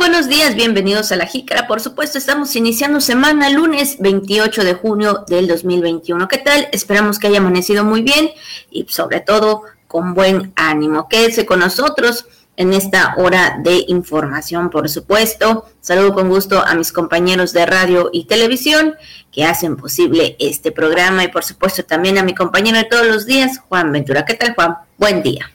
buenos días, bienvenidos a la Jícara. Por supuesto, estamos iniciando semana lunes 28 de junio del 2021. ¿Qué tal? Esperamos que haya amanecido muy bien y sobre todo con buen ánimo. Quédese con nosotros en esta hora de información, por supuesto. Saludo con gusto a mis compañeros de radio y televisión que hacen posible este programa y por supuesto también a mi compañero de todos los días, Juan Ventura. ¿Qué tal, Juan? Buen día.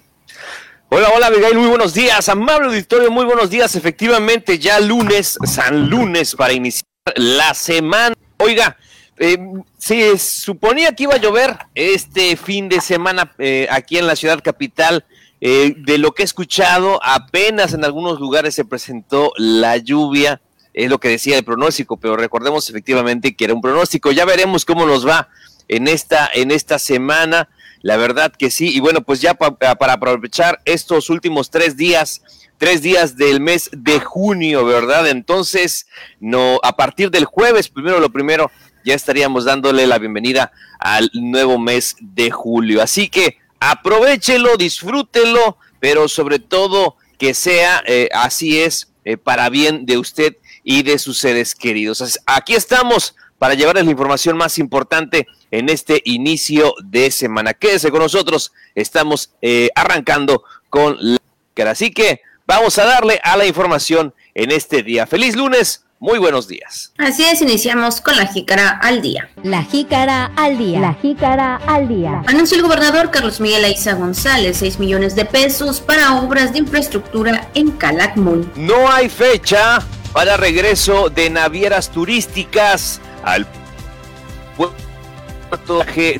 Hola, hola, Miguel, muy buenos días. Amable auditorio, muy buenos días. Efectivamente, ya lunes, San Lunes, para iniciar la semana. Oiga, eh, se suponía que iba a llover este fin de semana eh, aquí en la ciudad capital. Eh, de lo que he escuchado, apenas en algunos lugares se presentó la lluvia, es lo que decía el pronóstico, pero recordemos efectivamente que era un pronóstico. Ya veremos cómo nos va en esta, en esta semana. La verdad que sí. Y bueno, pues ya para aprovechar estos últimos tres días, tres días del mes de junio, ¿verdad? Entonces, no, a partir del jueves, primero lo primero, ya estaríamos dándole la bienvenida al nuevo mes de julio. Así que aprovechelo, disfrútelo, pero sobre todo que sea, eh, así es, eh, para bien de usted y de sus seres queridos. Aquí estamos para llevarles la información más importante en este inicio de semana. Quédese con nosotros, estamos eh, arrancando con la Así que vamos a darle a la información en este día. Feliz lunes, muy buenos días. Así es, iniciamos con la jícara al día. La jícara al día. La jícara al día. Anunció el gobernador Carlos Miguel Aiza González 6 millones de pesos para obras de infraestructura en Calakmul. No hay fecha para regreso de navieras turísticas al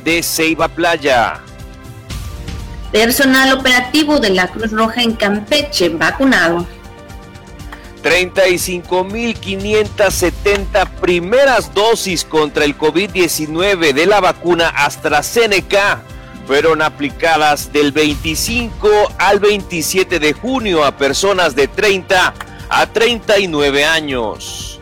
de Ceiba Playa. Personal operativo de la Cruz Roja en Campeche vacunado. 35.570 primeras dosis contra el COVID-19 de la vacuna AstraZeneca fueron aplicadas del 25 al 27 de junio a personas de 30 a 39 años.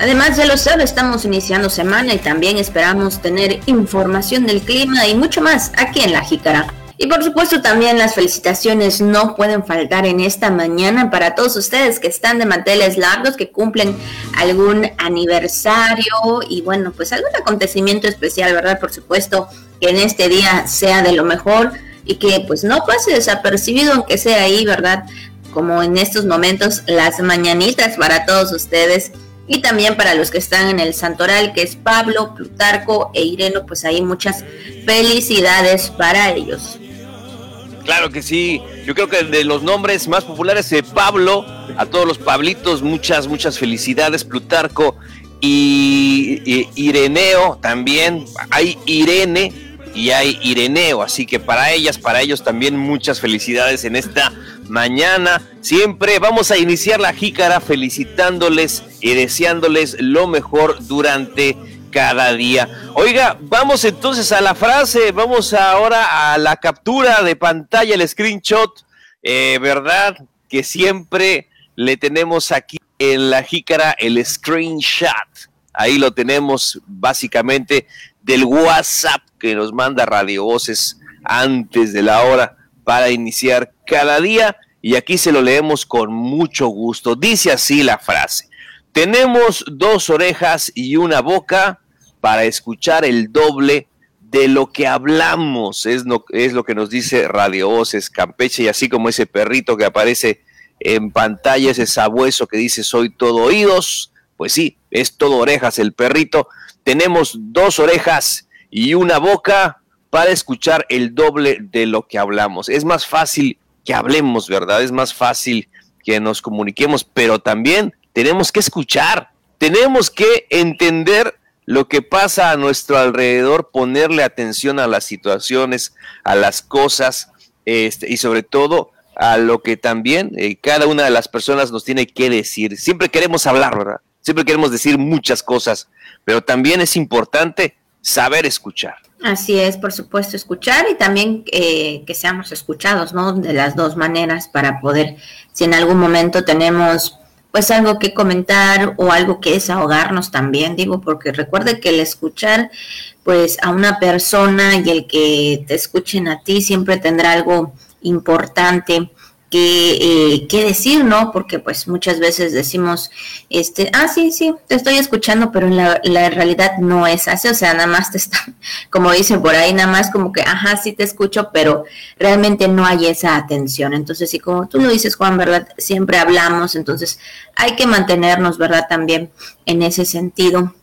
Además, ya lo sabe, estamos iniciando semana y también esperamos tener información del clima y mucho más aquí en La Jícara. Y por supuesto también las felicitaciones no pueden faltar en esta mañana para todos ustedes que están de manteles largos, que cumplen algún aniversario y bueno, pues algún acontecimiento especial, ¿verdad? Por supuesto que en este día sea de lo mejor y que pues no pase desapercibido aunque sea ahí, ¿verdad? Como en estos momentos las mañanitas para todos ustedes y también para los que están en el Santoral, que es Pablo, Plutarco e Ireno, pues hay muchas felicidades para ellos. Claro que sí, yo creo que de los nombres más populares de Pablo, a todos los Pablitos, muchas, muchas felicidades, Plutarco y Ireneo también, hay Irene y hay Ireneo, así que para ellas, para ellos también muchas felicidades en esta mañana. Siempre vamos a iniciar la jícara felicitándoles y deseándoles lo mejor durante cada día. Oiga, vamos entonces a la frase, vamos ahora a la captura de pantalla, el screenshot, eh, ¿verdad? Que siempre le tenemos aquí en la jícara el screenshot. Ahí lo tenemos básicamente del WhatsApp que nos manda Radio Voces antes de la hora para iniciar cada día y aquí se lo leemos con mucho gusto. Dice así la frase. Tenemos dos orejas y una boca para escuchar el doble de lo que hablamos. Es lo, es lo que nos dice Radio Voces Campeche y así como ese perrito que aparece en pantalla, ese sabueso que dice soy todo oídos. Pues sí, es todo orejas el perrito. Tenemos dos orejas y una boca para escuchar el doble de lo que hablamos. Es más fácil que hablemos, ¿verdad? Es más fácil que nos comuniquemos, pero también tenemos que escuchar, tenemos que entender lo que pasa a nuestro alrededor, ponerle atención a las situaciones, a las cosas este, y sobre todo a lo que también eh, cada una de las personas nos tiene que decir. Siempre queremos hablar, ¿verdad? Siempre queremos decir muchas cosas, pero también es importante saber escuchar. Así es, por supuesto, escuchar y también eh, que seamos escuchados, ¿no? De las dos maneras para poder, si en algún momento tenemos pues algo que comentar o algo que desahogarnos también, digo, porque recuerde que el escuchar pues a una persona y el que te escuchen a ti siempre tendrá algo importante qué, qué decir, ¿no? Porque pues muchas veces decimos, este, ah, sí, sí, te estoy escuchando, pero en la, la realidad no es así, o sea, nada más te están, como dicen por ahí, nada más como que, ajá, sí te escucho, pero realmente no hay esa atención. Entonces, sí, como tú lo dices, Juan, ¿verdad? Siempre hablamos, entonces hay que mantenernos, ¿verdad? También en ese sentido,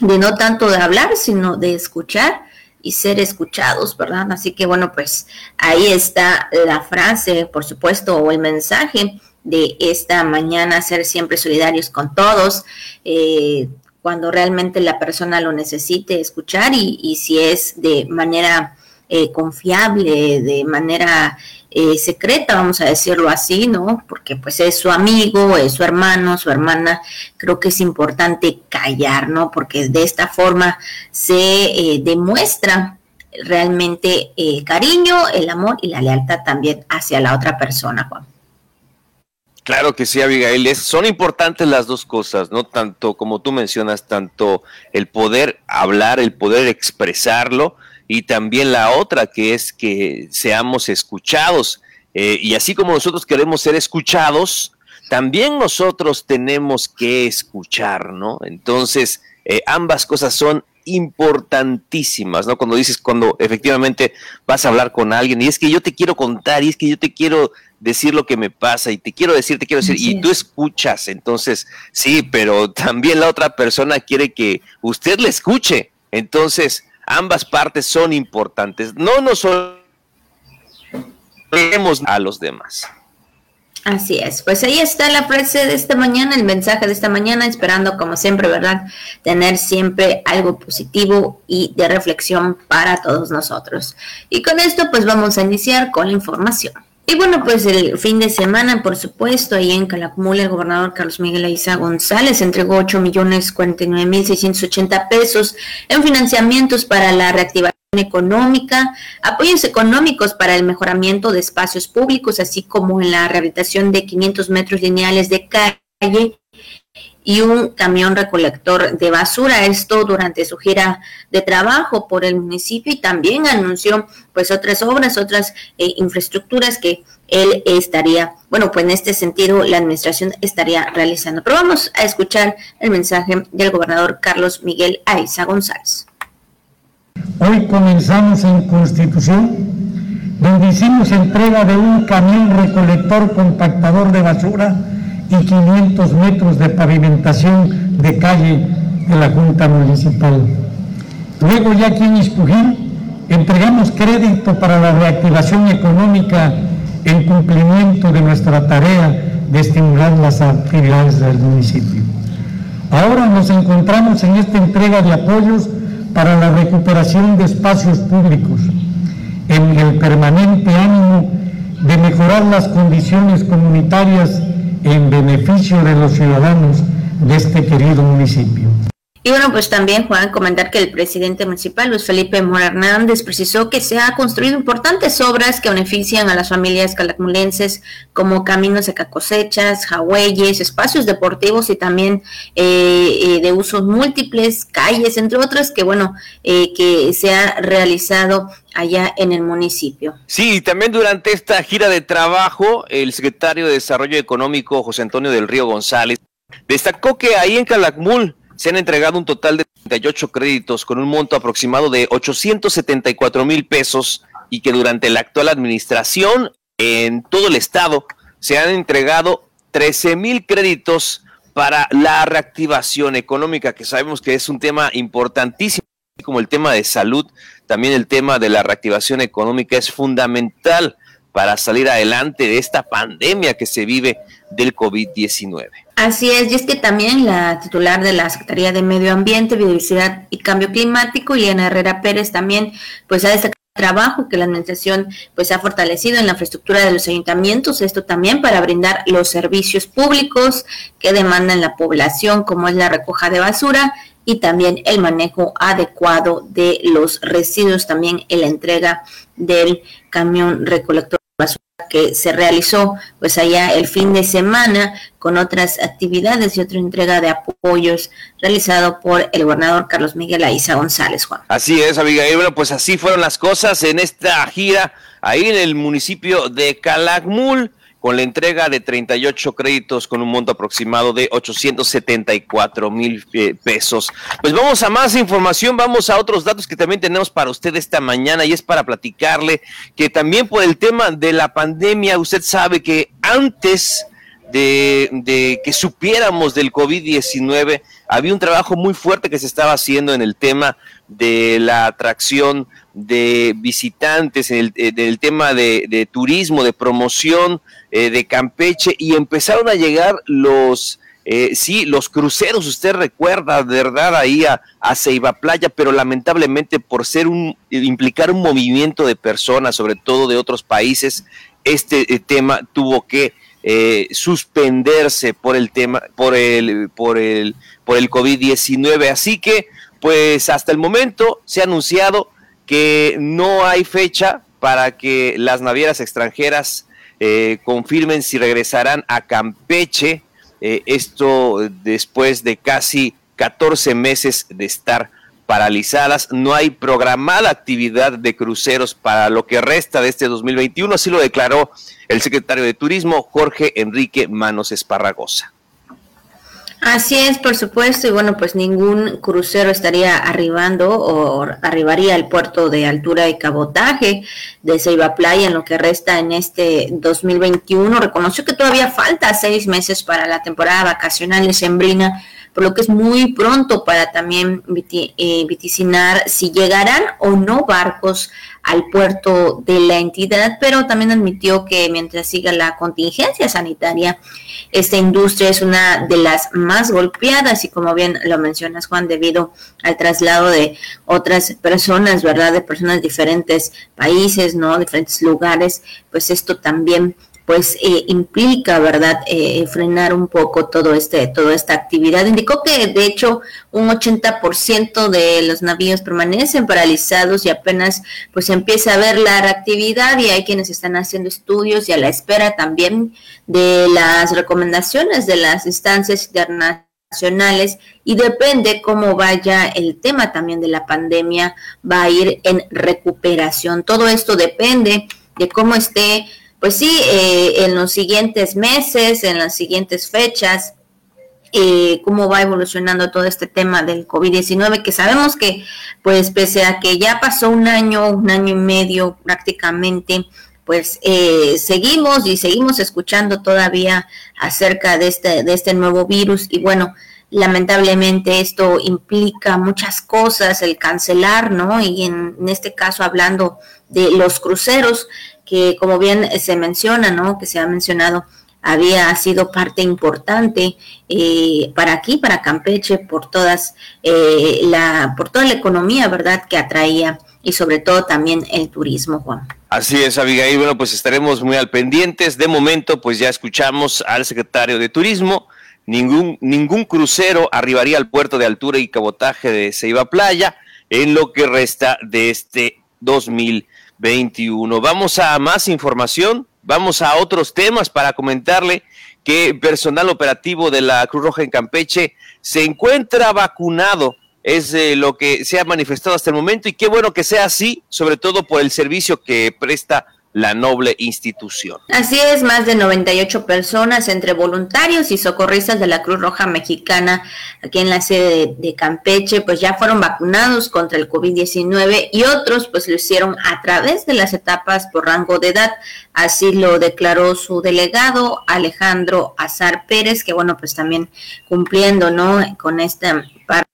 de no tanto de hablar, sino de escuchar y ser escuchados, ¿verdad? Así que bueno, pues ahí está la frase, por supuesto, o el mensaje de esta mañana, ser siempre solidarios con todos, eh, cuando realmente la persona lo necesite escuchar y, si es de manera eh, confiable, de manera eh, secreta, vamos a decirlo así, ¿no? Porque pues es su amigo, es su hermano, su hermana, creo que es importante callar, ¿no? Porque de esta forma se eh, demuestra realmente el cariño, el amor y la lealtad también hacia la otra persona, Juan. Claro que sí, Abigail. son importantes las dos cosas, ¿no? Tanto como tú mencionas, tanto el poder hablar, el poder expresarlo, y también la otra que es que seamos escuchados. Eh, y así como nosotros queremos ser escuchados, también nosotros tenemos que escuchar, ¿no? Entonces, eh, ambas cosas son importantísimas, ¿no? Cuando dices, cuando efectivamente vas a hablar con alguien y es que yo te quiero contar y es que yo te quiero decir lo que me pasa y te quiero decir, te quiero decir, y tú escuchas, entonces, sí, pero también la otra persona quiere que usted le escuche. Entonces, ambas partes son importantes. No nos olvidemos a los demás. Así es, pues ahí está la frase de esta mañana, el mensaje de esta mañana, esperando como siempre, ¿verdad? Tener siempre algo positivo y de reflexión para todos nosotros. Y con esto pues vamos a iniciar con la información. Y bueno, pues el fin de semana, por supuesto, ahí en Calakmul, el gobernador Carlos Miguel Aiza González entregó 8 millones 49 mil 680 pesos en financiamientos para la reactivación económica, apoyos económicos para el mejoramiento de espacios públicos, así como en la rehabilitación de 500 metros lineales de calle y un camión recolector de basura. Esto durante su gira de trabajo por el municipio y también anunció pues otras obras, otras eh, infraestructuras que él estaría, bueno, pues en este sentido la administración estaría realizando. Pero vamos a escuchar el mensaje del gobernador Carlos Miguel Aiza González. Hoy comenzamos en Constitución, donde hicimos entrega de un camión recolector compactador de basura y 500 metros de pavimentación de calle de la Junta Municipal. Luego ya aquí en Ispujín entregamos crédito para la reactivación económica en cumplimiento de nuestra tarea de estimular las actividades del municipio. Ahora nos encontramos en esta entrega de apoyos para la recuperación de espacios públicos, en el permanente ánimo de mejorar las condiciones comunitarias en beneficio de los ciudadanos de este querido municipio. Y bueno, pues también, Juan, comentar que el presidente municipal, Luis Felipe Mora Hernández, precisó que se han construido importantes obras que benefician a las familias calakmulenses, como caminos de cosechas, jagüeyes, espacios deportivos y también eh, eh, de usos múltiples, calles, entre otras, que bueno, eh, que se ha realizado allá en el municipio. Sí, también durante esta gira de trabajo, el secretario de Desarrollo Económico, José Antonio del Río González, destacó que ahí en Calakmul, se han entregado un total de 38 créditos con un monto aproximado de 874 mil pesos y que durante la actual administración en todo el estado se han entregado 13 mil créditos para la reactivación económica, que sabemos que es un tema importantísimo, como el tema de salud, también el tema de la reactivación económica es fundamental para salir adelante de esta pandemia que se vive del COVID-19. Así es, y es que también la titular de la Secretaría de Medio Ambiente, Biodiversidad y Cambio Climático, Ileana Herrera Pérez, también pues ha destacado el trabajo que la administración pues ha fortalecido en la infraestructura de los ayuntamientos, esto también para brindar los servicios públicos que demandan la población, como es la recoja de basura y también el manejo adecuado de los residuos, también en la entrega del camión recolector que se realizó pues allá el fin de semana con otras actividades y otra entrega de apoyos realizado por el gobernador Carlos Miguel Aiza González Juan. Así es, Abigail, bueno, pues así fueron las cosas en esta gira ahí en el municipio de Calakmul con la entrega de 38 créditos con un monto aproximado de 874 mil eh, pesos. Pues vamos a más información, vamos a otros datos que también tenemos para usted esta mañana y es para platicarle que también por el tema de la pandemia, usted sabe que antes de, que supiéramos del COVID-19, había un trabajo muy fuerte que se estaba haciendo en el tema de la atracción de visitantes, en el, tema de, turismo, de promoción eh, de Campeche, y empezaron a llegar los, eh, sí, los cruceros, usted recuerda, verdad, ahí a, a Ceiba Playa, pero lamentablemente por ser un, implicar un movimiento de personas, sobre todo de otros países, este eh, tema tuvo que suspenderse por el tema, por el, por el, por el COVID-19. Así que, pues hasta el momento se ha anunciado que no hay fecha para que las navieras extranjeras eh, confirmen si regresarán a Campeche, eh, esto después de casi 14 meses de estar paralizadas. No hay programada actividad de cruceros para lo que resta de este 2021, así lo declaró el secretario de Turismo, Jorge Enrique Manos Esparragosa. Así es, por supuesto, y bueno, pues ningún crucero estaría arribando o arribaría al puerto de altura y cabotaje de Ceiba Playa en lo que resta en este 2021. Reconoció que todavía falta seis meses para la temporada vacacional de Sembrina por lo que es muy pronto para también eh, viticinar si llegarán o no barcos al puerto de la entidad, pero también admitió que mientras siga la contingencia sanitaria, esta industria es una de las más golpeadas y como bien lo mencionas Juan, debido al traslado de otras personas, ¿verdad? De personas de diferentes países, ¿no? Diferentes lugares, pues esto también pues eh, implica, ¿verdad?, eh, frenar un poco todo este, toda esta actividad. Indicó que de hecho un 80% de los navíos permanecen paralizados y apenas pues empieza a ver la reactividad y hay quienes están haciendo estudios y a la espera también de las recomendaciones de las instancias internacionales y depende cómo vaya el tema también de la pandemia, va a ir en recuperación. Todo esto depende de cómo esté pues sí, eh, en los siguientes meses, en las siguientes fechas, eh, cómo va evolucionando todo este tema del COVID-19, que sabemos que, pues, pese a que ya pasó un año, un año y medio prácticamente, pues eh, seguimos y seguimos escuchando todavía acerca de este, de este nuevo virus y bueno, lamentablemente esto implica muchas cosas, el cancelar, ¿no? Y en, en este caso hablando de los cruceros, que como bien se menciona, ¿no? Que se ha mencionado, había sido parte importante eh, para aquí, para Campeche, por todas eh, la, por toda la economía, ¿verdad? Que atraía y sobre todo también el turismo, Juan. Así es, Abigail. Bueno, pues estaremos muy al pendientes. De momento, pues ya escuchamos al secretario de Turismo. Ningún, ningún crucero arribaría al puerto de altura y cabotaje de Ceiba Playa en lo que resta de este 2020. 21. Vamos a más información, vamos a otros temas para comentarle que personal operativo de la Cruz Roja en Campeche se encuentra vacunado. Es eh, lo que se ha manifestado hasta el momento y qué bueno que sea así, sobre todo por el servicio que presta la noble institución. Así es, más de 98 personas entre voluntarios y socorristas de la Cruz Roja Mexicana aquí en la sede de, Campeche, pues ya fueron vacunados contra el COVID-19 y otros pues lo hicieron a través de las etapas por rango de edad. Así lo declaró su delegado Alejandro Azar Pérez, que bueno, pues también cumpliendo, ¿no? Con esta parte,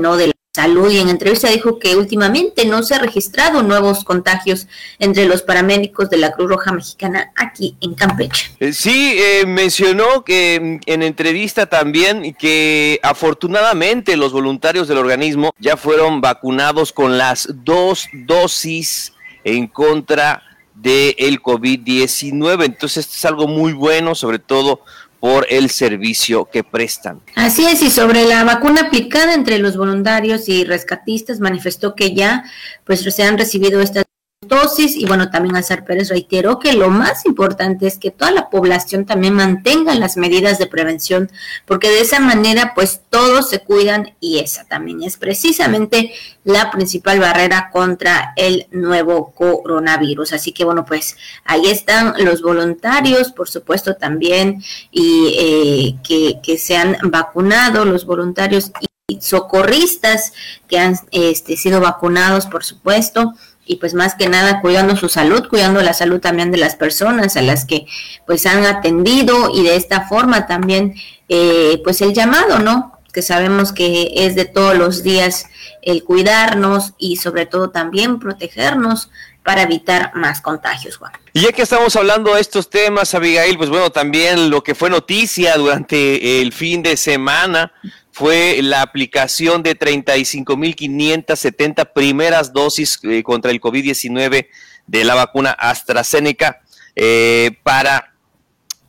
¿no? De Salud y en entrevista dijo que últimamente no se ha registrado nuevos contagios entre los paramédicos de la Cruz Roja Mexicana aquí en Campeche. Eh, sí, eh, mencionó que mm, en entrevista también que afortunadamente los voluntarios del organismo ya fueron vacunados con las dos dosis en contra del COVID-19. Entonces es algo muy bueno, sobre todo por el servicio que prestan. Así es, y sobre la vacuna aplicada entre los voluntarios y rescatistas, manifestó que ya pues se han recibido estas dosis y bueno, también Azar Pérez reiteró que lo más importante es que toda la población también mantenga las medidas de prevención porque de esa manera pues todos se cuidan y esa también es precisamente la principal barrera contra el nuevo coronavirus. Así que bueno, pues ahí están los voluntarios, por supuesto también, y eh, que, que se han vacunado, los voluntarios y socorristas que han este, sido vacunados, por supuesto y pues más que nada cuidando su salud, cuidando la salud también de las personas a las que pues han atendido y de esta forma también eh, pues el llamado, ¿no? Que sabemos que es de todos los días el cuidarnos y sobre todo también protegernos para evitar más contagios, Juan. Y ya que estamos hablando de estos temas, Abigail, pues bueno, también lo que fue noticia durante el fin de semana fue la aplicación de 35.570 primeras dosis eh, contra el COVID-19 de la vacuna AstraZeneca eh, para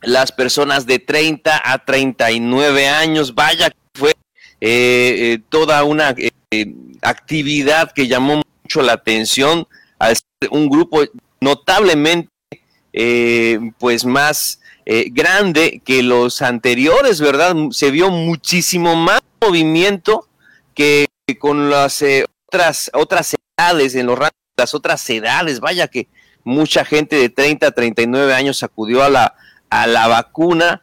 las personas de 30 a 39 años. Vaya, fue eh, toda una actividad que llamó mucho la atención al ser un grupo notablemente pues más eh, grande que los anteriores, ¿verdad? Se vio muchísimo más movimiento que con las eh, otras, otras edades, en los las otras edades. Vaya que mucha gente de 30 a 39 años acudió a la, a la vacuna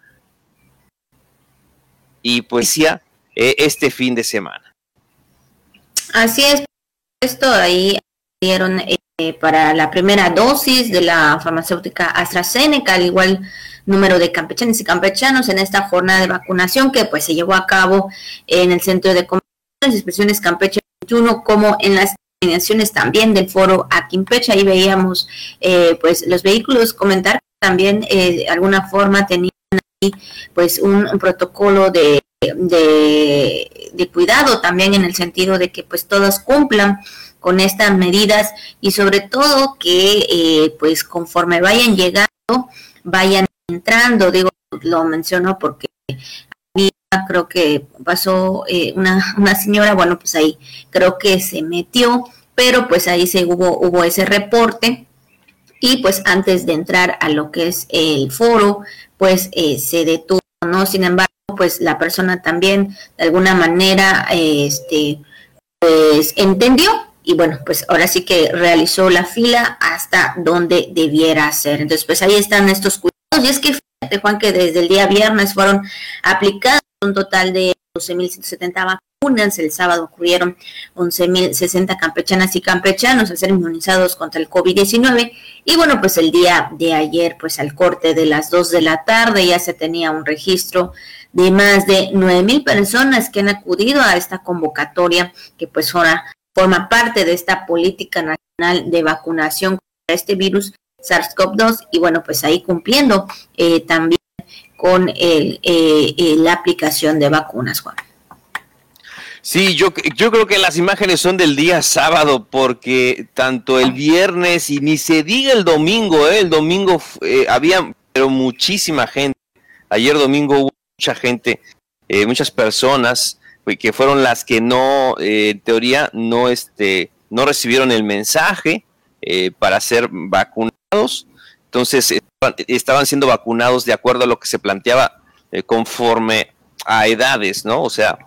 y pues ya eh, este fin de semana. Así es, esto ahí dieron para la primera dosis de la farmacéutica AstraZeneca, al igual número de campechanos y campechanos en esta jornada de vacunación que pues se llevó a cabo en el Centro de Convenciones y Expresiones Campeche 21 como en las terminaciones también del foro Aquimpecha. Ahí veíamos eh, pues los vehículos comentar también eh, de alguna forma tenían ahí pues un, protocolo de, de, cuidado también en el sentido de que pues todos cumplan con estas medidas y sobre todo que eh, pues conforme vayan llegando vayan entrando, digo, lo menciono porque creo que pasó eh, una, una señora, bueno, pues ahí creo que se metió, pero pues ahí se hubo, hubo ese reporte y pues antes de entrar a lo que es el foro, pues eh, se detuvo, ¿no? Sin embargo, pues la persona también de alguna manera, este, pues entendió y bueno, pues ahora sí que realizó la fila hasta donde debiera ser. Entonces, pues ahí están estos cuidados y es que fíjate, Juan, que desde el día viernes fueron aplicadas un total de 12.170 vacunas. El sábado ocurrieron 11.060 campechanas y campechanos a ser inmunizados contra el COVID-19. Y bueno, pues el día de ayer, pues al corte de las 2 de la tarde, ya se tenía un registro de más de 9.000 personas que han acudido a esta convocatoria, que pues ahora forma parte de esta política nacional de vacunación contra este virus SARS-CoV-2 y bueno, pues ahí cumpliendo eh, también con el, eh, eh, la aplicación de vacunas, Juan. Sí, yo, yo creo que las imágenes son del día sábado, porque tanto el viernes y ni se diga el domingo, el domingo había pero muchísima gente. Ayer domingo hubo mucha gente, muchas personas que fueron las que no, en teoría, no, este, no recibieron el mensaje para ser vacunadas entonces estaban siendo vacunados de acuerdo a lo que se planteaba eh, conforme a edades, ¿no? O sea,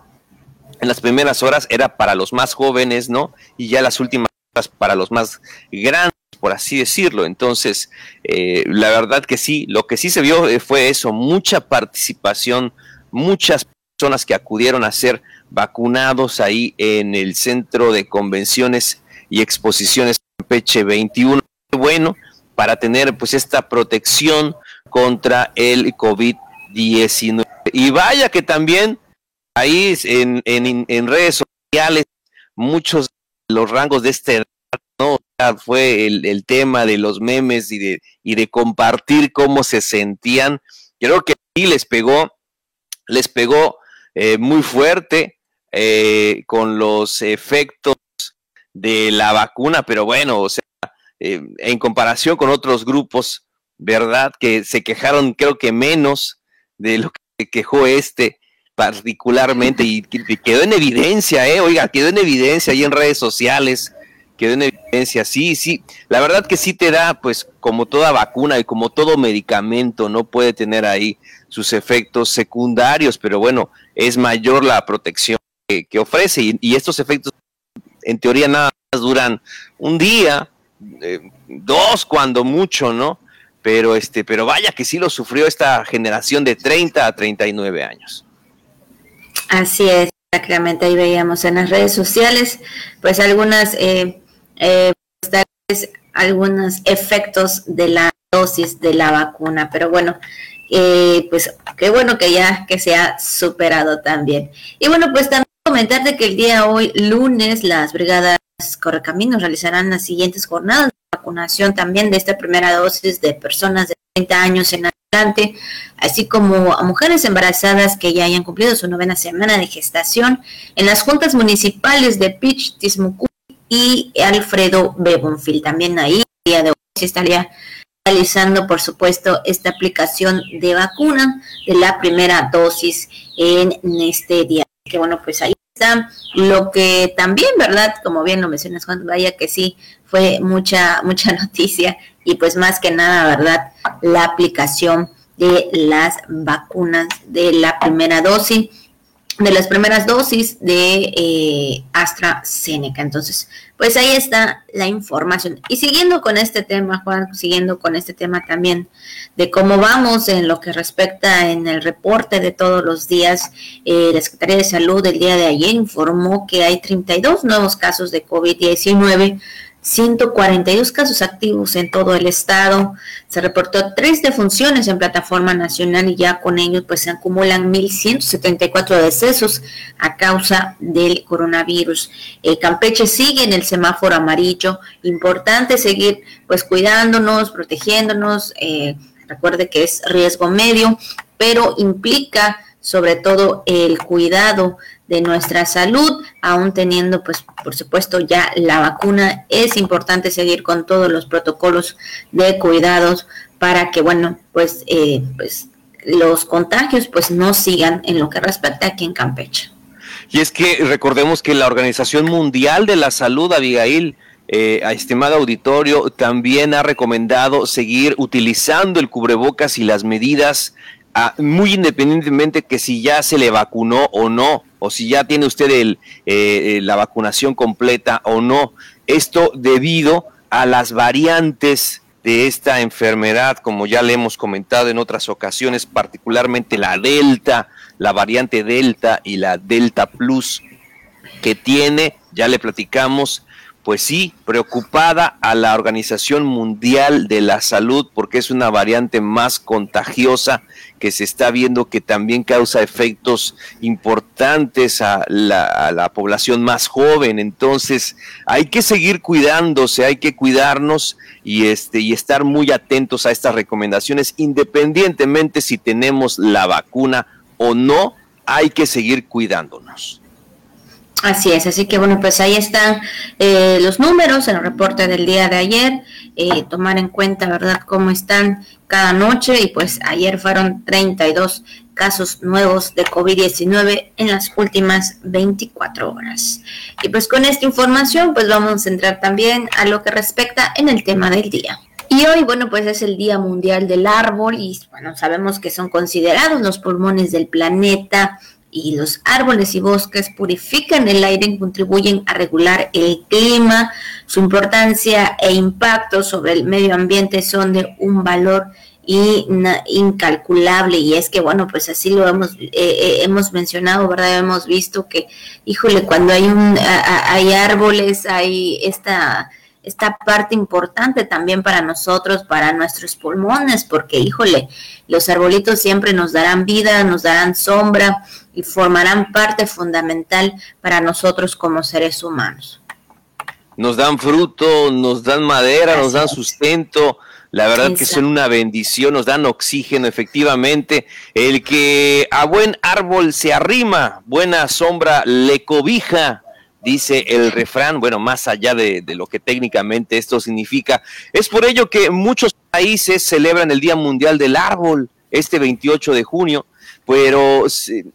en las primeras horas era para los más jóvenes, ¿no? Y ya las últimas horas para los más grandes, por así decirlo. Entonces, eh, la verdad que sí, lo que sí se vio eh, fue eso, mucha participación, muchas personas que acudieron a ser vacunados ahí en el centro de convenciones y exposiciones Peche 21. Bueno, para tener pues esta protección contra el COVID-19. Y vaya que también ahí en, en, redes sociales muchos de los rangos de este ¿no? fue el, tema de los memes y de, y de compartir cómo se sentían. Creo que sí les pegó, les pegó eh, muy fuerte eh, con los efectos de la vacuna, pero bueno, o sea, eh, en comparación con otros grupos, ¿verdad? Que se quejaron creo que menos de lo que quejó este particularmente y, quedó en evidencia, ¿eh? Oiga, quedó en evidencia ahí en redes sociales quedó en evidencia. Sí, sí, la verdad que sí te da, pues como toda vacuna y como todo medicamento, no puede tener ahí sus efectos secundarios, pero bueno, es mayor la protección que, ofrece y, estos efectos en teoría nada más duran un día, eh, dos cuando mucho, ¿no? Pero este, pero vaya que sí lo sufrió esta generación de 30 a 39 años. Así es, exactamente. Ahí veíamos en las redes sociales, pues algunas, eh, eh, pues, algunos efectos de la dosis de la vacuna. Pero bueno, eh, pues qué bueno que ya que se ha superado también. Y bueno, pues también comentar de que el día hoy, lunes, las brigadas Correcaminos realizarán las siguientes jornadas de vacunación también de esta primera dosis de personas de 30 años en adelante, así como a mujeres embarazadas que ya hayan cumplido su novena semana de gestación en las juntas municipales de Pich, Tismucu y Alfredo Bebonfield. También ahí, el día de hoy, se estaría realizando, por supuesto, esta aplicación de vacuna de la primera dosis en este día. Que bueno, pues ahí lo que también, ¿verdad? Como bien lo mencionas, Juan, vaya que sí, fue mucha, mucha noticia y pues más que nada, ¿verdad? La aplicación de las vacunas de la primera dosis de las primeras dosis de eh, AstraZeneca. Entonces, pues ahí está la información. Y siguiendo con este tema, Juan, siguiendo con este tema también de cómo vamos en lo que respecta en el reporte de todos los días, eh, la Secretaría de Salud el día de ayer informó que hay 32 nuevos casos de COVID-19 142 casos activos en todo el estado. Se reportó tres defunciones en plataforma nacional y ya con ellos pues se acumulan 1.174 decesos a causa del coronavirus. El Campeche sigue en el semáforo amarillo. Importante seguir pues cuidándonos, protegiéndonos. Eh, recuerde que es riesgo medio, pero implica sobre todo el cuidado de nuestra salud, aún teniendo, pues, por supuesto, ya la vacuna, es importante seguir con todos los protocolos de cuidados para que, bueno, pues, eh, pues los contagios, pues, no sigan en lo que respecta aquí en Campeche. Y es que recordemos que la Organización Mundial de la Salud, Abigail, eh, estimado auditorio, también ha recomendado seguir utilizando el cubrebocas y las medidas muy independientemente que si ya se le vacunó o no, o si ya tiene usted el, eh, eh, la vacunación completa o no. Esto debido a las variantes de esta enfermedad, como ya le hemos comentado en otras ocasiones, particularmente la Delta, la variante Delta y la Delta Plus, que tiene, ya le platicamos, pues sí, preocupada a la Organización Mundial de la Salud porque es una variante más contagiosa que se está viendo que también causa efectos importantes a la, población más joven. Entonces hay que seguir cuidándose, hay que cuidarnos y, este, y estar muy atentos a estas recomendaciones, independientemente si tenemos la vacuna o no, hay que seguir cuidándonos. Así es, así que bueno, pues ahí están eh, los números en el reporte del día de ayer, eh, tomar en cuenta, ¿verdad?, cómo están cada noche y pues ayer fueron 32 casos nuevos de COVID-19 en las últimas 24 horas. Y pues con esta información pues vamos a entrar también a lo que respecta en el tema del día. Y hoy, bueno, pues es el Día Mundial del Árbol y bueno, sabemos que son considerados los pulmones del planeta y los árboles y bosques purifican el aire y contribuyen a regular el clima. Su importancia e impacto sobre el medio ambiente son de un valor incalculable y es que bueno pues así lo hemos eh, eh, hemos mencionado verdad hemos visto que híjole cuando hay un hay árboles hay esta esta parte importante también para nosotros, para nuestros pulmones, porque híjole, los arbolitos siempre nos darán vida, nos darán sombra y formarán parte fundamental para nosotros como seres humanos. Nos dan fruto, nos dan madera, nos dan sustento, la verdad que son una bendición, nos dan oxígeno efectivamente. El que a buen árbol se arrima, buena sombra le cobija, dice el refrán, bueno, más allá de, lo que técnicamente esto significa. Es por ello que muchos países celebran el Día Mundial del Árbol este 28 de junio, pero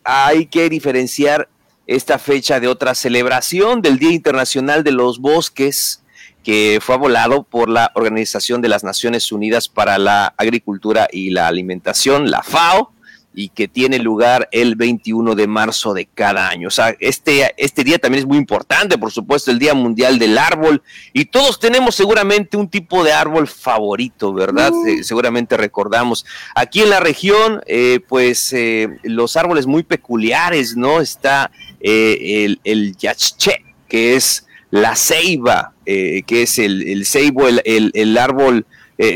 hay que diferenciar esta fecha de otra celebración del Día Internacional de los Bosques, que fue abolado por la Organización de las Naciones Unidas para la Agricultura y la Alimentación, la FAO, y que tiene lugar el 21 de marzo de cada año. O sea, este, este día también es muy importante, por supuesto, el Día Mundial del Árbol, y todos tenemos seguramente un tipo de árbol favorito, ¿verdad? Mm. seguramente recordamos. Aquí en la región, eh, pues eh, los árboles muy peculiares, ¿no? Está eh, el, el yaché, que es la ceiba, que es el, el ceibo, el, el árbol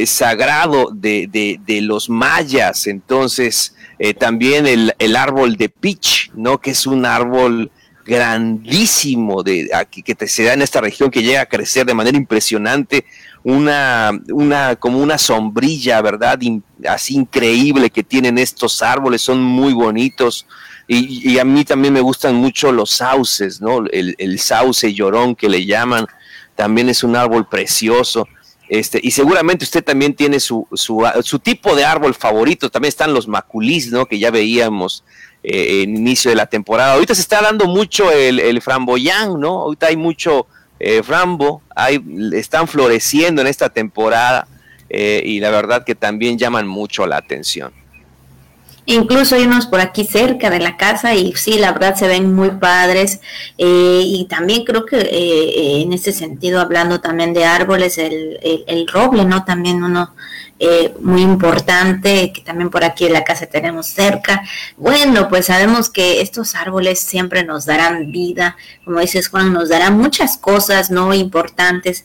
sagrado de, de, de los mayas. Entonces, eh, también el, el, árbol de pitch, ¿no? Que es un árbol grandísimo de aquí que se da en esta región que llega a crecer de manera impresionante, una, una como una sombrilla, ¿verdad? así increíble que tienen estos árboles, son muy bonitos. Y, y, a mí también me gustan mucho los sauces, ¿no? El, el sauce llorón que le llaman, también es un árbol precioso. Este, y seguramente usted también tiene su, su, tipo de árbol favorito. También están los maculís, ¿no? Que ya veíamos eh, en inicio de la temporada. Ahorita se está dando mucho el, el framboyán, ¿no? Ahorita hay mucho eh, frambo, hay, están floreciendo en esta temporada eh, y la verdad que también llaman mucho la atención. Incluso hay unos por aquí cerca de la casa y sí, la verdad se ven muy padres. Eh, y también creo que eh, en ese sentido, hablando también de árboles, el, el, roble, ¿no? También uno eh, muy importante, que también por aquí en la casa tenemos cerca. Bueno, pues sabemos que estos árboles siempre nos darán vida, como dices Juan, nos darán muchas cosas, ¿no? Importantes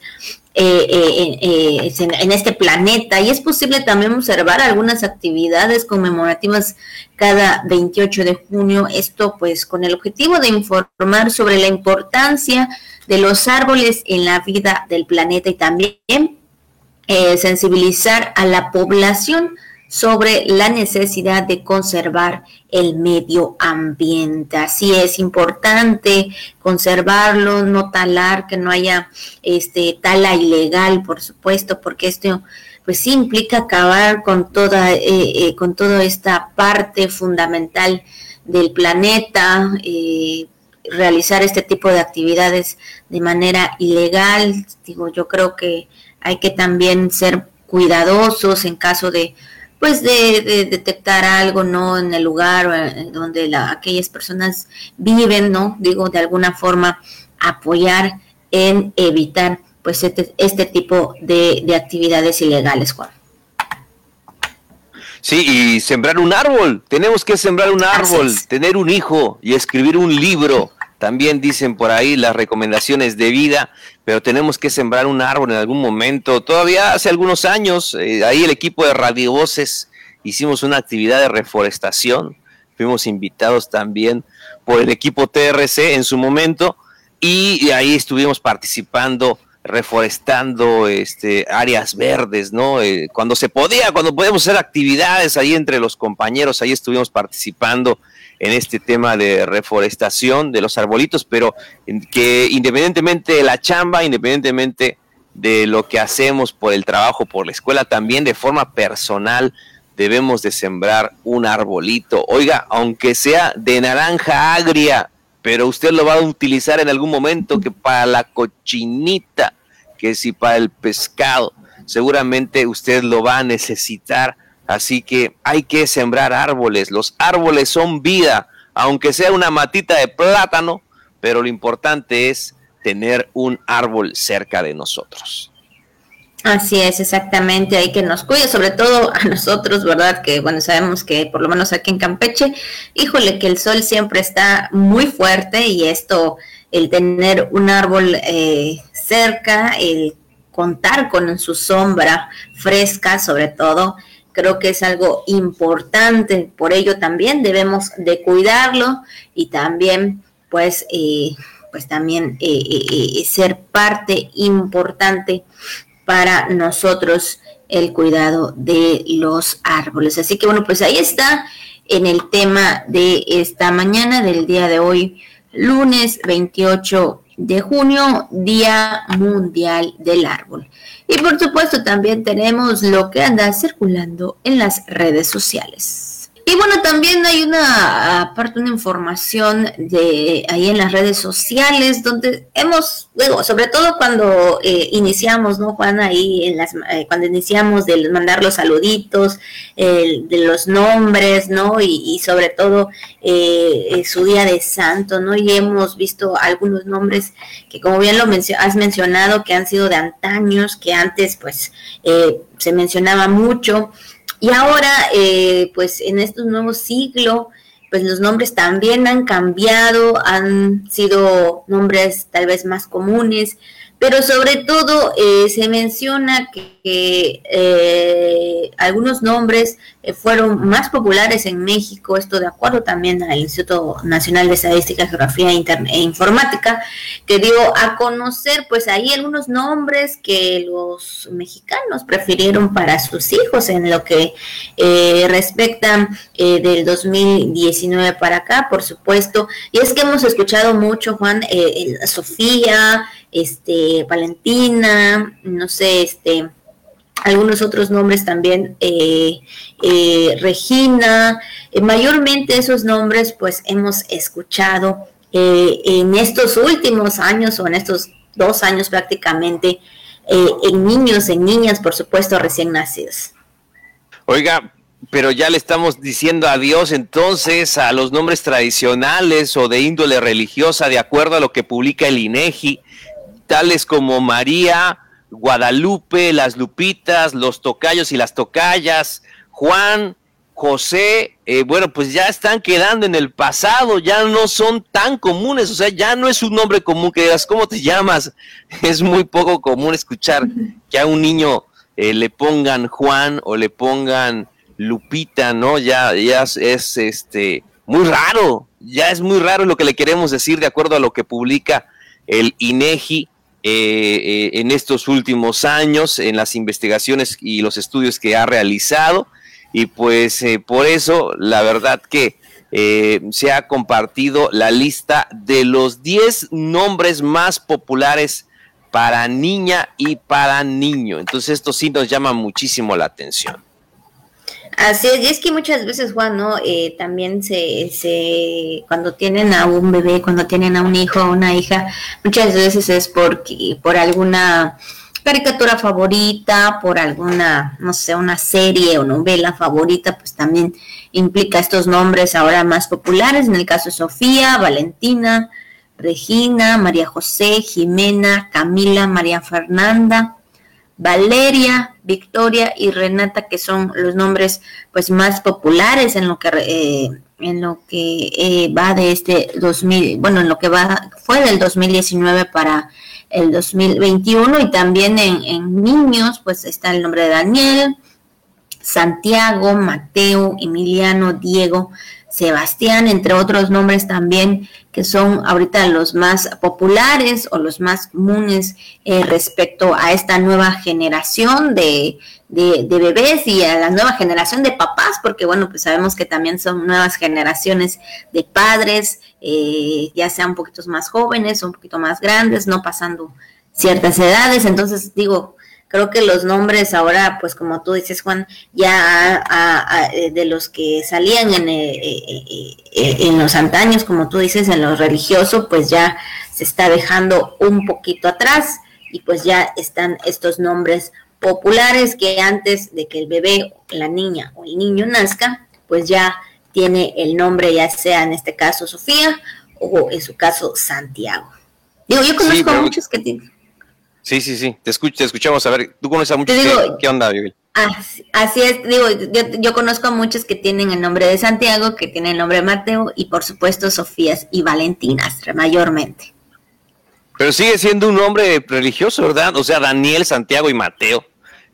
eh, eh, eh en, este planeta. Y es posible también observar algunas actividades conmemorativas cada 28 de junio, esto pues con el objetivo de informar sobre la importancia de los árboles en la vida del planeta y también eh, sensibilizar a la población sobre la necesidad de conservar el medio ambiente. Así es importante conservarlo, no talar, que no haya este tala ilegal, por supuesto, porque esto pues implica acabar con toda eh, eh, con toda esta parte fundamental del planeta, eh, realizar este tipo de actividades de manera ilegal. Digo, yo creo que hay que también ser cuidadosos en caso de pues de, detectar algo no en el lugar donde la, aquellas personas viven no digo de alguna forma apoyar en evitar pues este, este tipo de, actividades ilegales Juan Sí, y sembrar un árbol. Tenemos que sembrar un árbol, tener un hijo y escribir un libro. También dicen por ahí las recomendaciones de vida, pero tenemos que sembrar un árbol en algún momento. Todavía hace algunos años, eh, ahí el equipo de Radio Voces hicimos una actividad de reforestación. Fuimos invitados también por el equipo TRC en su momento y ahí estuvimos participando reforestando este, áreas verdes, ¿no? Eh, cuando se podía, cuando podíamos hacer actividades ahí entre los compañeros, ahí estuvimos participando en este tema de reforestación de los arbolitos, pero que independientemente de la chamba, independientemente de lo que hacemos por el trabajo, por la escuela, también de forma personal debemos de sembrar un arbolito. Oiga, aunque sea de naranja agria, pero usted lo va a utilizar en algún momento que para la cochinita, que si para el pescado, seguramente usted lo va a necesitar Así que hay que sembrar árboles. Los árboles son vida, aunque sea una matita de plátano, pero lo importante es tener un árbol cerca de nosotros. Así es, exactamente, hay que nos cuide, sobre todo a nosotros, ¿verdad? Que bueno, sabemos que por lo menos aquí en Campeche, híjole, que el sol siempre está muy fuerte y esto, el tener un árbol eh, cerca, el contar con su sombra fresca, sobre todo, creo que es algo importante, por ello también debemos de cuidarlo y también pues eh, pues también eh, eh, ser parte importante para nosotros el cuidado de los árboles. Así que bueno, pues ahí está en el tema de esta mañana, del día de hoy, lunes 28 de junio, Día Mundial del Árbol. Y por supuesto también tenemos lo que anda circulando en las redes sociales. Y bueno, también hay una, aparte una información de ahí en las redes sociales donde hemos, luego, sobre todo cuando eh, iniciamos, ¿no, Juan? Ahí en las, eh, cuando iniciamos de mandar los saluditos, de los nombres, ¿no? Y, sobre todo eh, su día de santo, ¿no? Y hemos visto algunos nombres que como bien lo has mencionado, que han sido de antaños, que antes pues se mencionaba mucho y ahora, eh, pues en este nuevo siglo, pues los nombres también han cambiado, han sido nombres tal vez más comunes, pero sobre todo eh, se menciona que, eh, algunos nombres eh, fueron más populares en México, esto de acuerdo también al Instituto Nacional de Estadística, Geografía e Informática, que dio a conocer pues ahí algunos nombres que los mexicanos prefirieron para sus hijos en lo que respecta del 2019 para acá, por supuesto. Y es que hemos escuchado mucho, Juan, Sofía, este, Valentina, no sé, este, algunos otros nombres también, eh, eh, Regina, eh, mayormente esos nombres pues hemos escuchado en estos últimos años o en estos dos años prácticamente en niños, en niñas, por supuesto, recién nacidos. Oiga, pero ya le estamos diciendo adiós entonces a los nombres tradicionales o de índole religiosa de acuerdo a lo que publica el INEGI tales como María, Guadalupe, las Lupitas, los Tocayos y las Tocayas, Juan, José, eh, bueno, pues ya están quedando en el pasado, ya no son tan comunes, o sea, ya no es un nombre común que digas, ¿cómo te llamas? Es muy poco común escuchar que a un niño eh, le pongan Juan o le pongan Lupita, ¿no? Ya, ya es este muy raro, ya es muy raro lo que le queremos decir de acuerdo a lo que publica el INEGI eh, eh, en estos últimos años, en las investigaciones y los estudios que ha realizado. Y pues eh, por eso, la verdad que se ha compartido la lista de los 10 nombres más populares para niña y para niño. Entonces esto sí nos llama muchísimo la atención. Así es, y es que muchas veces, Juan, ¿no? Eh, también se, se, cuando tienen a un bebé, cuando tienen a un hijo o una hija, muchas veces es porque, por alguna caricatura favorita, por alguna, no sé, una serie o novela favorita, pues también implica estos nombres ahora más populares, en el caso de Sofía, Valentina, Regina, María José, Jimena, Camila, María Fernanda, Valeria, Victoria y Renata, que son los nombres pues más populares en lo que eh, en lo que eh, va de este 2000, bueno, en lo que va fue del 2019 para el 2021 y también en, en niños pues está el nombre de Daniel, Santiago, Mateo, Emiliano, Diego, Sebastián, entre otros nombres también que son ahorita los más populares o los más comunes eh, respecto a esta nueva generación de, de, bebés y a la nueva generación de papás, porque bueno, pues sabemos que también son nuevas generaciones de padres, eh, ya sean un poquito más jóvenes o un poquito más grandes, no pasando ciertas edades, entonces digo, creo que los nombres ahora, pues como tú dices, Juan, ya eh, de los que salían en, eh, eh, en los antaños, como tú dices, en lo religioso, pues ya se está dejando un poquito atrás y pues ya están estos nombres populares que antes de que el bebé, la niña o el niño nazca, pues ya tiene el nombre, ya sea en este caso Sofía o en su caso Santiago. Digo, yo conozco muchos que tienen Sí, sí, sí, te, te escuchamos. A ver, tú conoces a muchos. ¿Qué, onda, Miguel? Así, es, digo, yo, conozco a muchos que tienen el nombre de Santiago, que tienen el nombre de Mateo y por supuesto Sofías y Valentinas, mayormente. Pero sigue siendo un nombre religioso, ¿verdad? O sea, Daniel, Santiago y Mateo,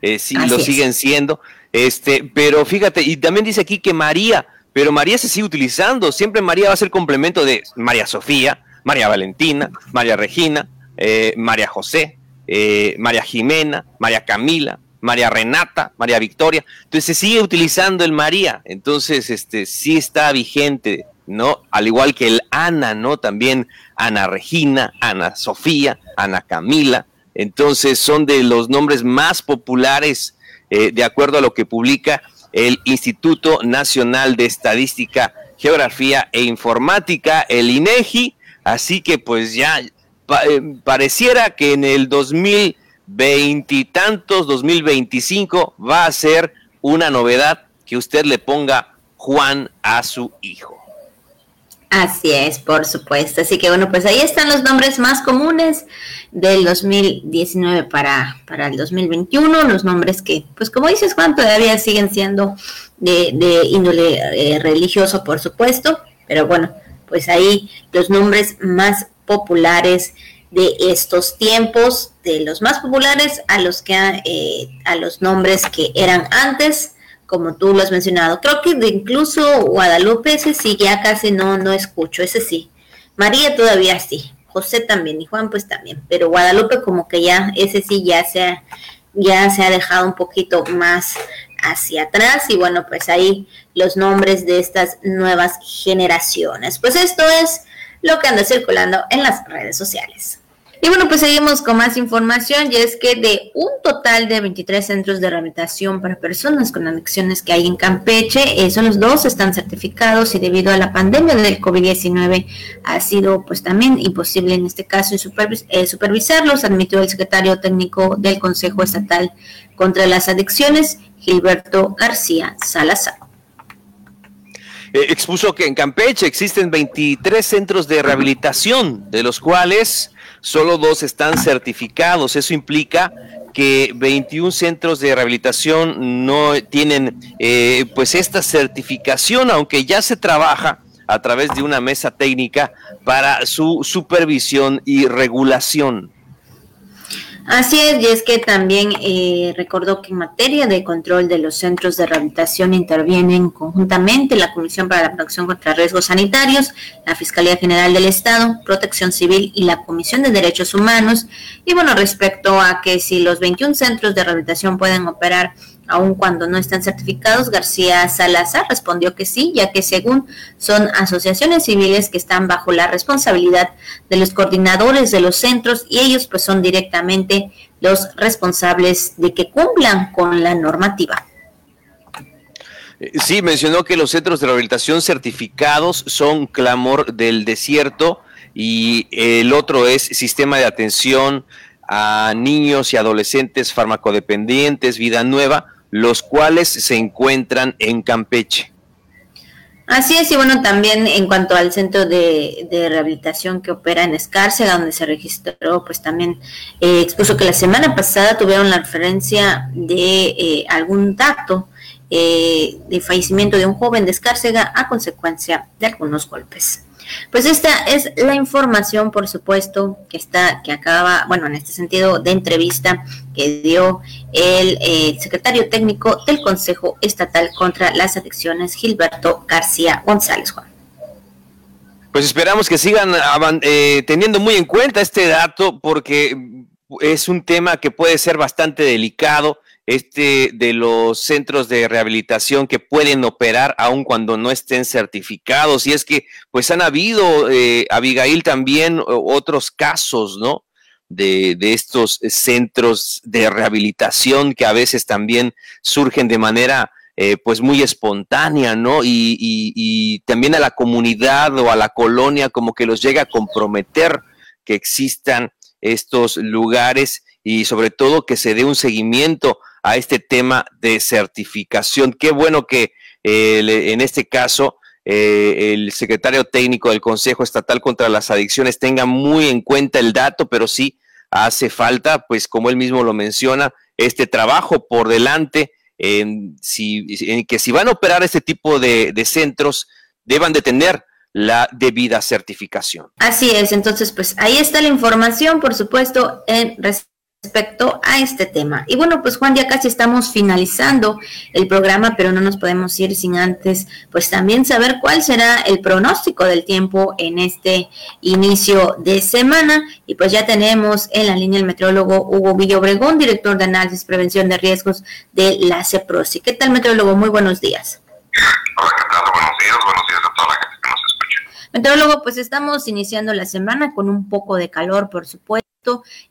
eh, sí, lo siguen siendo. Este, pero fíjate, y también dice aquí que María, pero María se sigue utilizando. Siempre María va a ser complemento de María Sofía, María Valentina, María Regina, eh, María José. Eh, María Jimena, María Camila, María Renata, María Victoria. Entonces se sigue utilizando el María. Entonces, este sí está vigente, ¿no? Al igual que el Ana, ¿no? También Ana Regina, Ana Sofía, Ana Camila. Entonces son de los nombres más populares eh, de acuerdo a lo que publica el Instituto Nacional de Estadística, Geografía e Informática, el INEGI. Así que pues ya eh, pareciera que en el 2020 y tantos, 2025, va a ser una novedad que usted le ponga Juan a su hijo. Así es, por supuesto. Así que bueno, pues ahí están los nombres más comunes del 2019 para, para el 2021, los nombres que, pues como dices Juan, todavía siguen siendo de, de índole eh, religioso, por supuesto, pero bueno, pues ahí los nombres más populares de estos tiempos, de los más populares a los que eh, a los nombres que eran antes como tú lo has mencionado. Creo que de incluso Guadalupe, ese sí, ya casi no, no escucho, ese sí. María todavía sí, José también y Juan pues también, pero Guadalupe como que ya, ese sí ya se ya se ha dejado un poquito más hacia atrás y bueno, pues ahí los nombres de estas nuevas generaciones. Pues esto es lo que anda circulando en las redes sociales. Y bueno, pues seguimos con más información y es que de un total de 23 centros de rehabilitación para personas con adicciones que hay en Campeche, eh, solo dos están certificados y debido a la pandemia del COVID-19 ha sido pues también imposible en este caso eh, supervisarlos, admitió el secretario técnico del Consejo Estatal contra las Adicciones, Gilberto García Salazar. Eh, expuso que en Campeche existen 23 centros de rehabilitación, de los cuales solo dos están certificados. Eso implica que 21 centros de rehabilitación no tienen eh, pues esta certificación, aunque ya se trabaja a través de una mesa técnica para su supervisión y regulación. Así es, y es que también eh, recordó que en materia de control de los centros de rehabilitación intervienen conjuntamente la Comisión para la Protección contra Riesgos Sanitarios, la Fiscalía General del Estado, Protección Civil y la Comisión de Derechos Humanos. Y bueno, respecto a que si los 21 centros de rehabilitación pueden operar aun cuando no están certificados, García Salazar respondió que sí, ya que según son asociaciones civiles que están bajo la responsabilidad de los coordinadores de los centros y ellos pues son directamente los responsables de que cumplan con la normativa. Eh, sí, mencionó que los centros de rehabilitación certificados son Clamor del Desierto y el otro es Sistema de Atención a Niños y Adolescentes Farmacodependientes, Vida Nueva, los cuales se encuentran en Campeche. Así es, y bueno, también en cuanto al centro de, rehabilitación que opera en Escárcega, donde se registró, pues también eh, expuso que la semana pasada tuvieron la referencia de eh, algún dato eh, de fallecimiento de un joven de a consecuencia de algunos golpes. Pues esta es la información, por supuesto, que está, que acaba, bueno, en este sentido de entrevista que dio el eh, secretario técnico del Consejo Estatal contra las Adicciones, Gilberto García González Juan. Pues esperamos que sigan eh, teniendo muy en cuenta este dato porque es un tema que puede ser bastante delicado este de los centros de rehabilitación que pueden operar aun cuando no estén certificados. Y es que, pues han habido, eh, Abigail, también otros casos, ¿no? De, de, estos centros de rehabilitación que a veces también surgen de manera, eh, pues muy espontánea, ¿no? Y, y, y también a la comunidad o a la colonia como que los llega a comprometer que existan estos lugares y sobre todo que se dé un seguimiento a este tema de certificación. Qué bueno que eh, en este caso eh, el secretario técnico del Consejo Estatal contra las Adicciones tenga muy en cuenta el dato, pero sí hace falta, pues como él mismo lo menciona, este trabajo por delante, en, si, que si van a operar este tipo de, centros, deban de tener la debida certificación. Así es, entonces pues ahí está la información, por supuesto, en respecto a este tema. Y bueno, pues Juan, ya casi estamos finalizando el programa, pero no nos podemos ir sin antes, pues también saber cuál será el pronóstico del tiempo en este inicio de semana. Y pues ya tenemos en la línea el metrólogo Hugo Villobregón, director de análisis prevención de riesgos de la CEPROSI. ¿Qué tal, metrólogo? Muy buenos días. Hola, ¿qué tal? Buenos días, buenos días a toda la gente que nos escucha. Metrólogo, pues estamos iniciando la semana con un poco de calor, por supuesto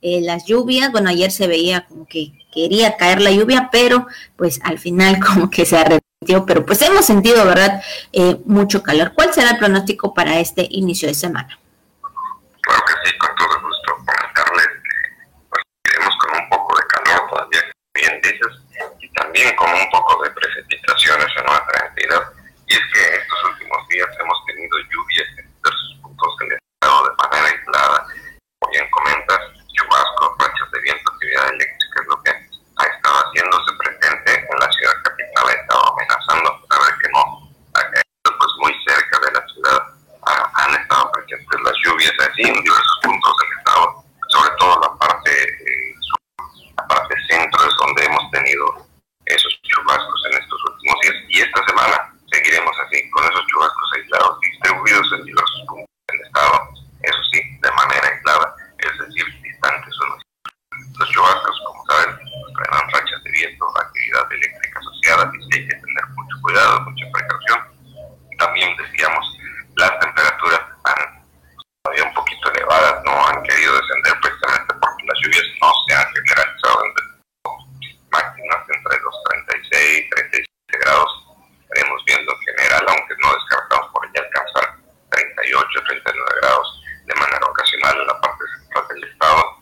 eh, las lluvias, bueno, ayer se veía como que quería caer la lluvia, pero pues al final como que se arregló pero pues hemos sentido, ¿verdad?, eh, mucho calor. ¿Cuál será el pronóstico para este inicio de semana? Claro que sí, con todo gusto comentarles que pues, iremos con un poco de calor todavía, bien dices, y también con un poco de precipitaciones en nuestra entidad. Y es que estos últimos días hemos tenido lluvias en diversos puntos del estado de manera aislada. Como bien comentas, chubascos, rachas de viento, actividad eléctrica es lo que ha estado haciéndose presente en la ciudad capital, ha estado amenazando, a ver que no, pues muy cerca de la ciudad han estado presentes las lluvias así en diversos puntos del estado, sobre todo la parte eh, sur, la parte centro es donde hemos tenido esos chubascos en estos últimos días y esta semana seguiremos así con esos chubascos aislados distribuidos en diversos puntos del estado, eso sí, de manera aislada, es decir, distantes unos. Los chubascos, como saben, traerán rachas de viento, actividad eléctrica asociada y sí hay que tener mucho cuidado, mucha precaución. También decíamos, las temperaturas han todavía un poquito elevadas, no han querido descender precisamente porque las lluvias no se han generalizado entre máximas entre los 36 y 37 grados. Estaremos viendo en general, aunque no descartamos por ya alcanzar 38, 39 grados de manera ocasional en la parte central del estado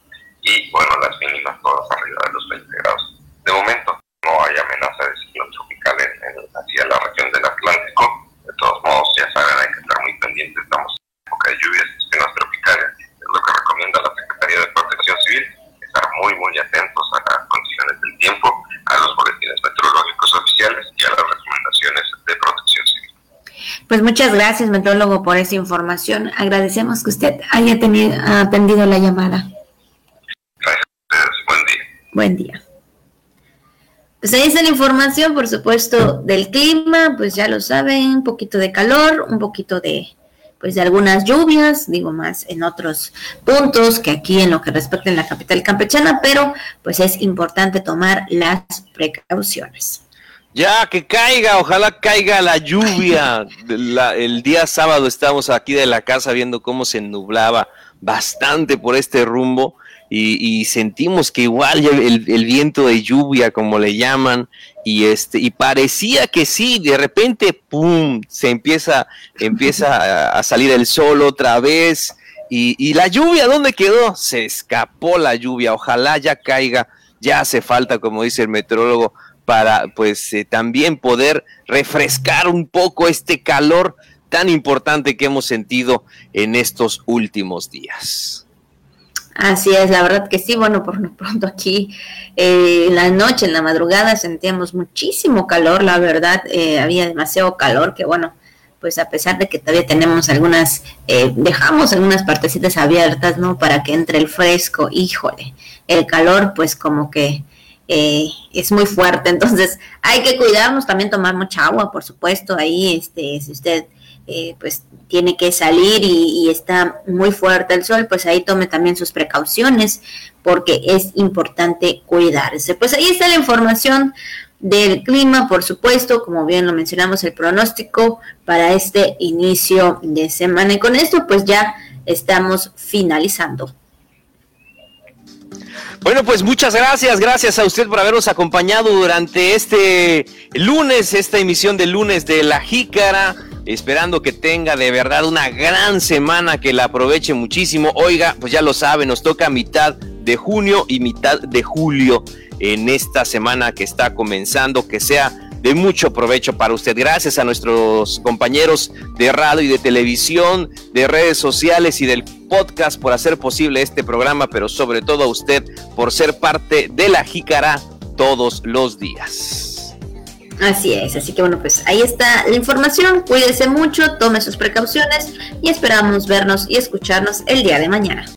y bueno, las mínimas todas arriba de los 20 grados. De momento no hay amenaza de ciclón tropical en, en, hacia la región del Atlántico. De todos modos, ya saben, hay que estar muy pendientes. Estamos en época de lluvias y sistemas tropicales. Es lo que recomienda la Secretaría de Protección Civil. Estar muy, muy atentos a las condiciones del tiempo, a los boletines meteorológicos oficiales y a las recomendaciones de protección civil. Pues muchas gracias, meteorólogo, por esa información. Agradecemos que usted haya tenido, atendido la llamada. Gracias a ustedes. Buen día. Buen día. Pues ahí está la información, por supuesto, del clima, pues ya lo saben, un poquito de calor, un poquito de, pues de algunas lluvias, digo más en otros puntos que aquí en lo que respecta en la capital campechana, pero pues es importante tomar las precauciones. Ya, que caiga, ojalá caiga la lluvia. El día sábado estábamos aquí de la casa viendo cómo se nublaba bastante por este rumbo y, sentimos que igual el, viento de lluvia, como le llaman, y este y parecía que sí, de repente, pum, se empieza, empieza a, a salir el sol otra vez. Y, y la lluvia, ¿dónde quedó? Se escapó la lluvia, ojalá ya caiga, ya hace falta, como dice el meteorólogo, para pues eh, también poder refrescar un poco este calor tan importante que hemos sentido en estos últimos días. Así es, la verdad que sí, bueno, por lo pronto aquí eh, en la noche, en la madrugada sentíamos muchísimo calor, la verdad, eh, había demasiado calor que bueno, pues a pesar de que todavía tenemos algunas, dejamos algunas partecitas abiertas, ¿no? Para que entre el fresco, híjole, el calor pues como que eh, es muy fuerte, entonces hay que cuidarnos, también tomar mucha agua, por supuesto, ahí, este, si usted eh, pues tiene que salir y, y, está muy fuerte el sol, pues ahí tome también sus precauciones, porque es importante cuidarse. Pues ahí está la información del clima, por supuesto, como bien lo mencionamos, el pronóstico para este inicio de semana. Y con esto, pues ya estamos finalizando. Bueno, pues muchas gracias, gracias a usted por habernos acompañado durante este lunes, esta emisión de lunes de La Jícara, esperando que tenga de verdad una gran semana, que la aproveche muchísimo. Oiga, pues ya lo sabe, nos toca mitad de junio y mitad de julio en esta semana que está comenzando, que sea de mucho provecho para usted. Gracias a nuestros compañeros de radio y de televisión, de redes sociales y del podcast por hacer posible este programa, pero sobre todo a usted por ser parte de la Jícara todos los días. Así es, así que bueno, pues ahí está la información. Cuídese mucho, tome sus precauciones y esperamos vernos y escucharnos el día de mañana.